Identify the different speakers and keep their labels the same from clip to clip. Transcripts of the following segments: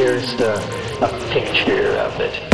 Speaker 1: here's the, a picture of it.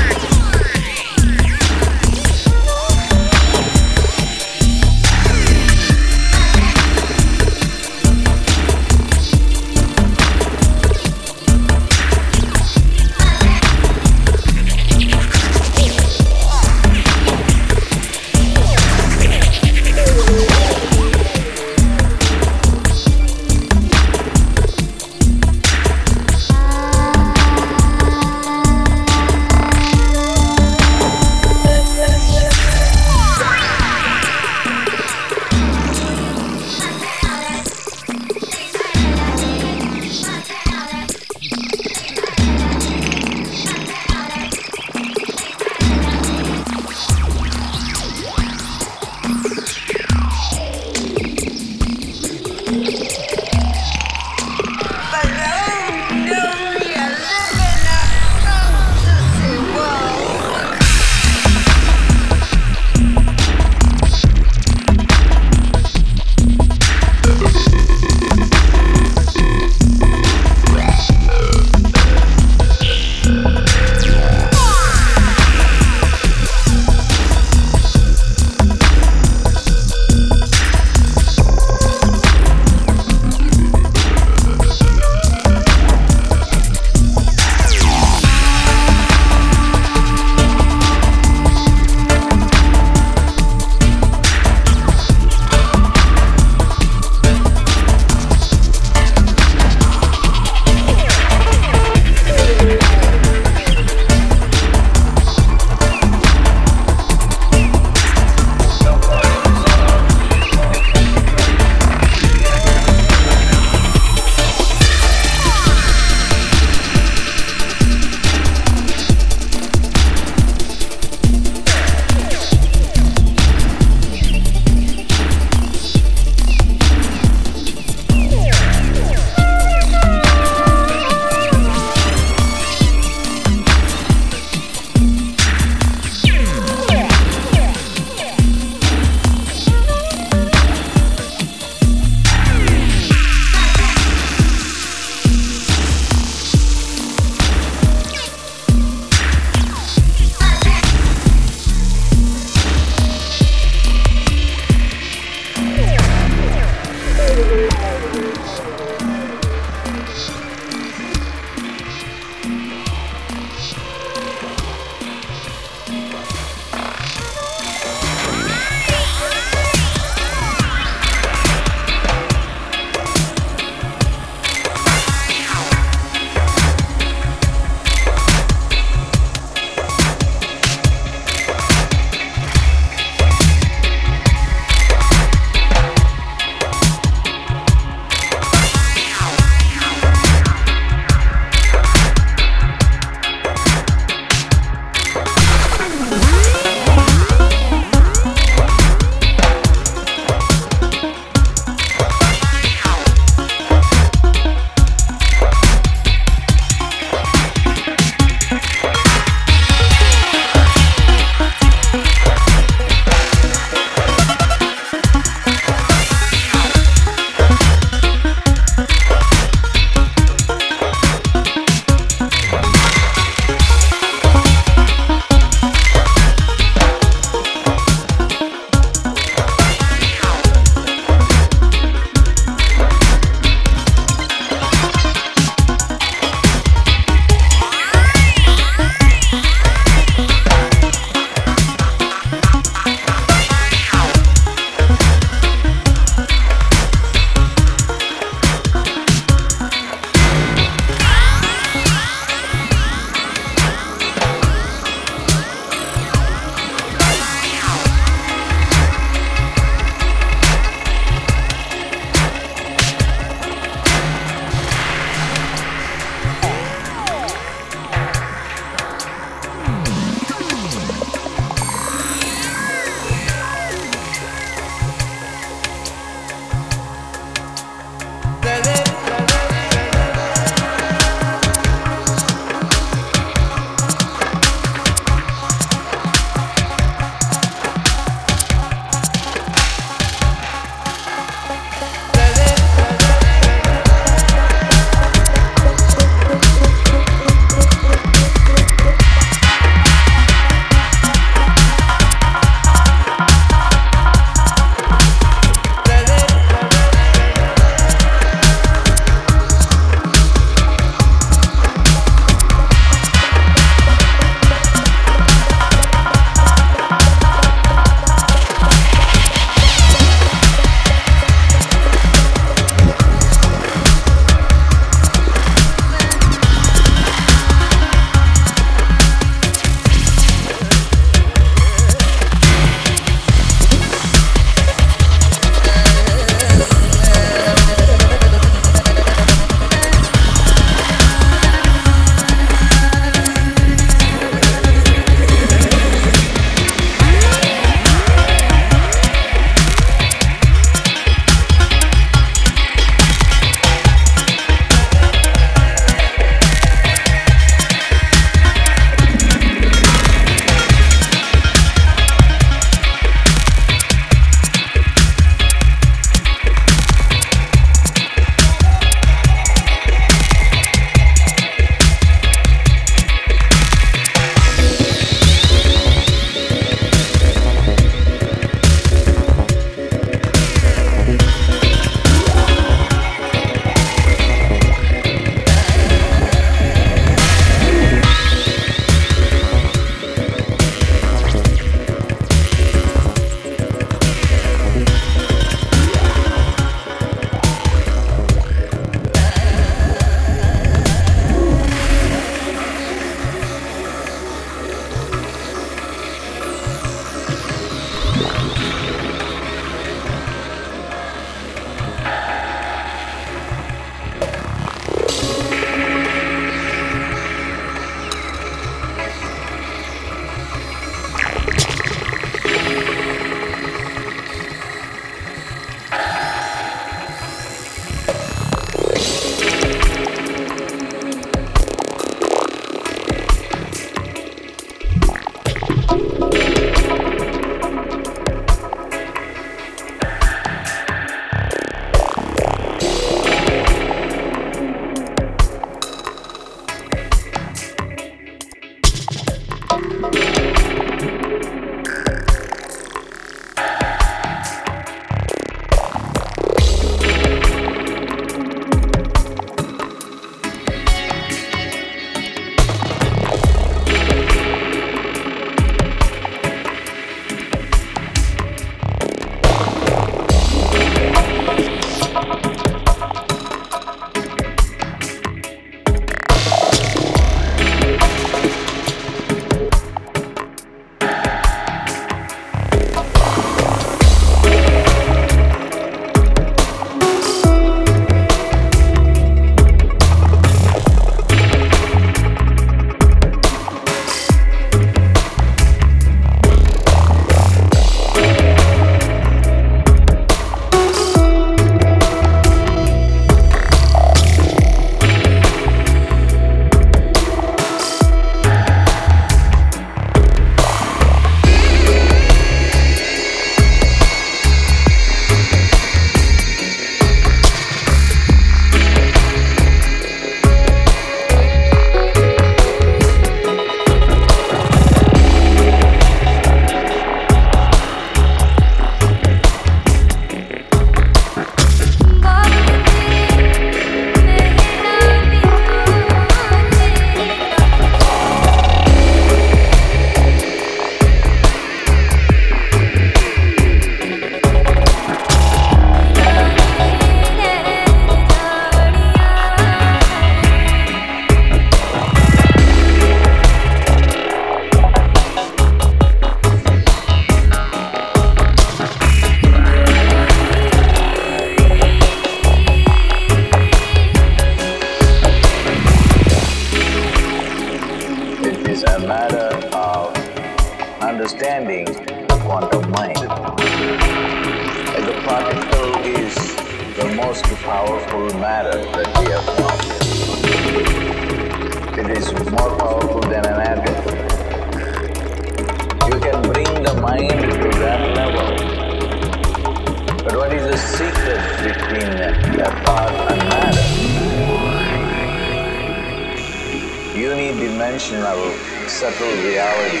Speaker 2: Unidimensional subtle reality.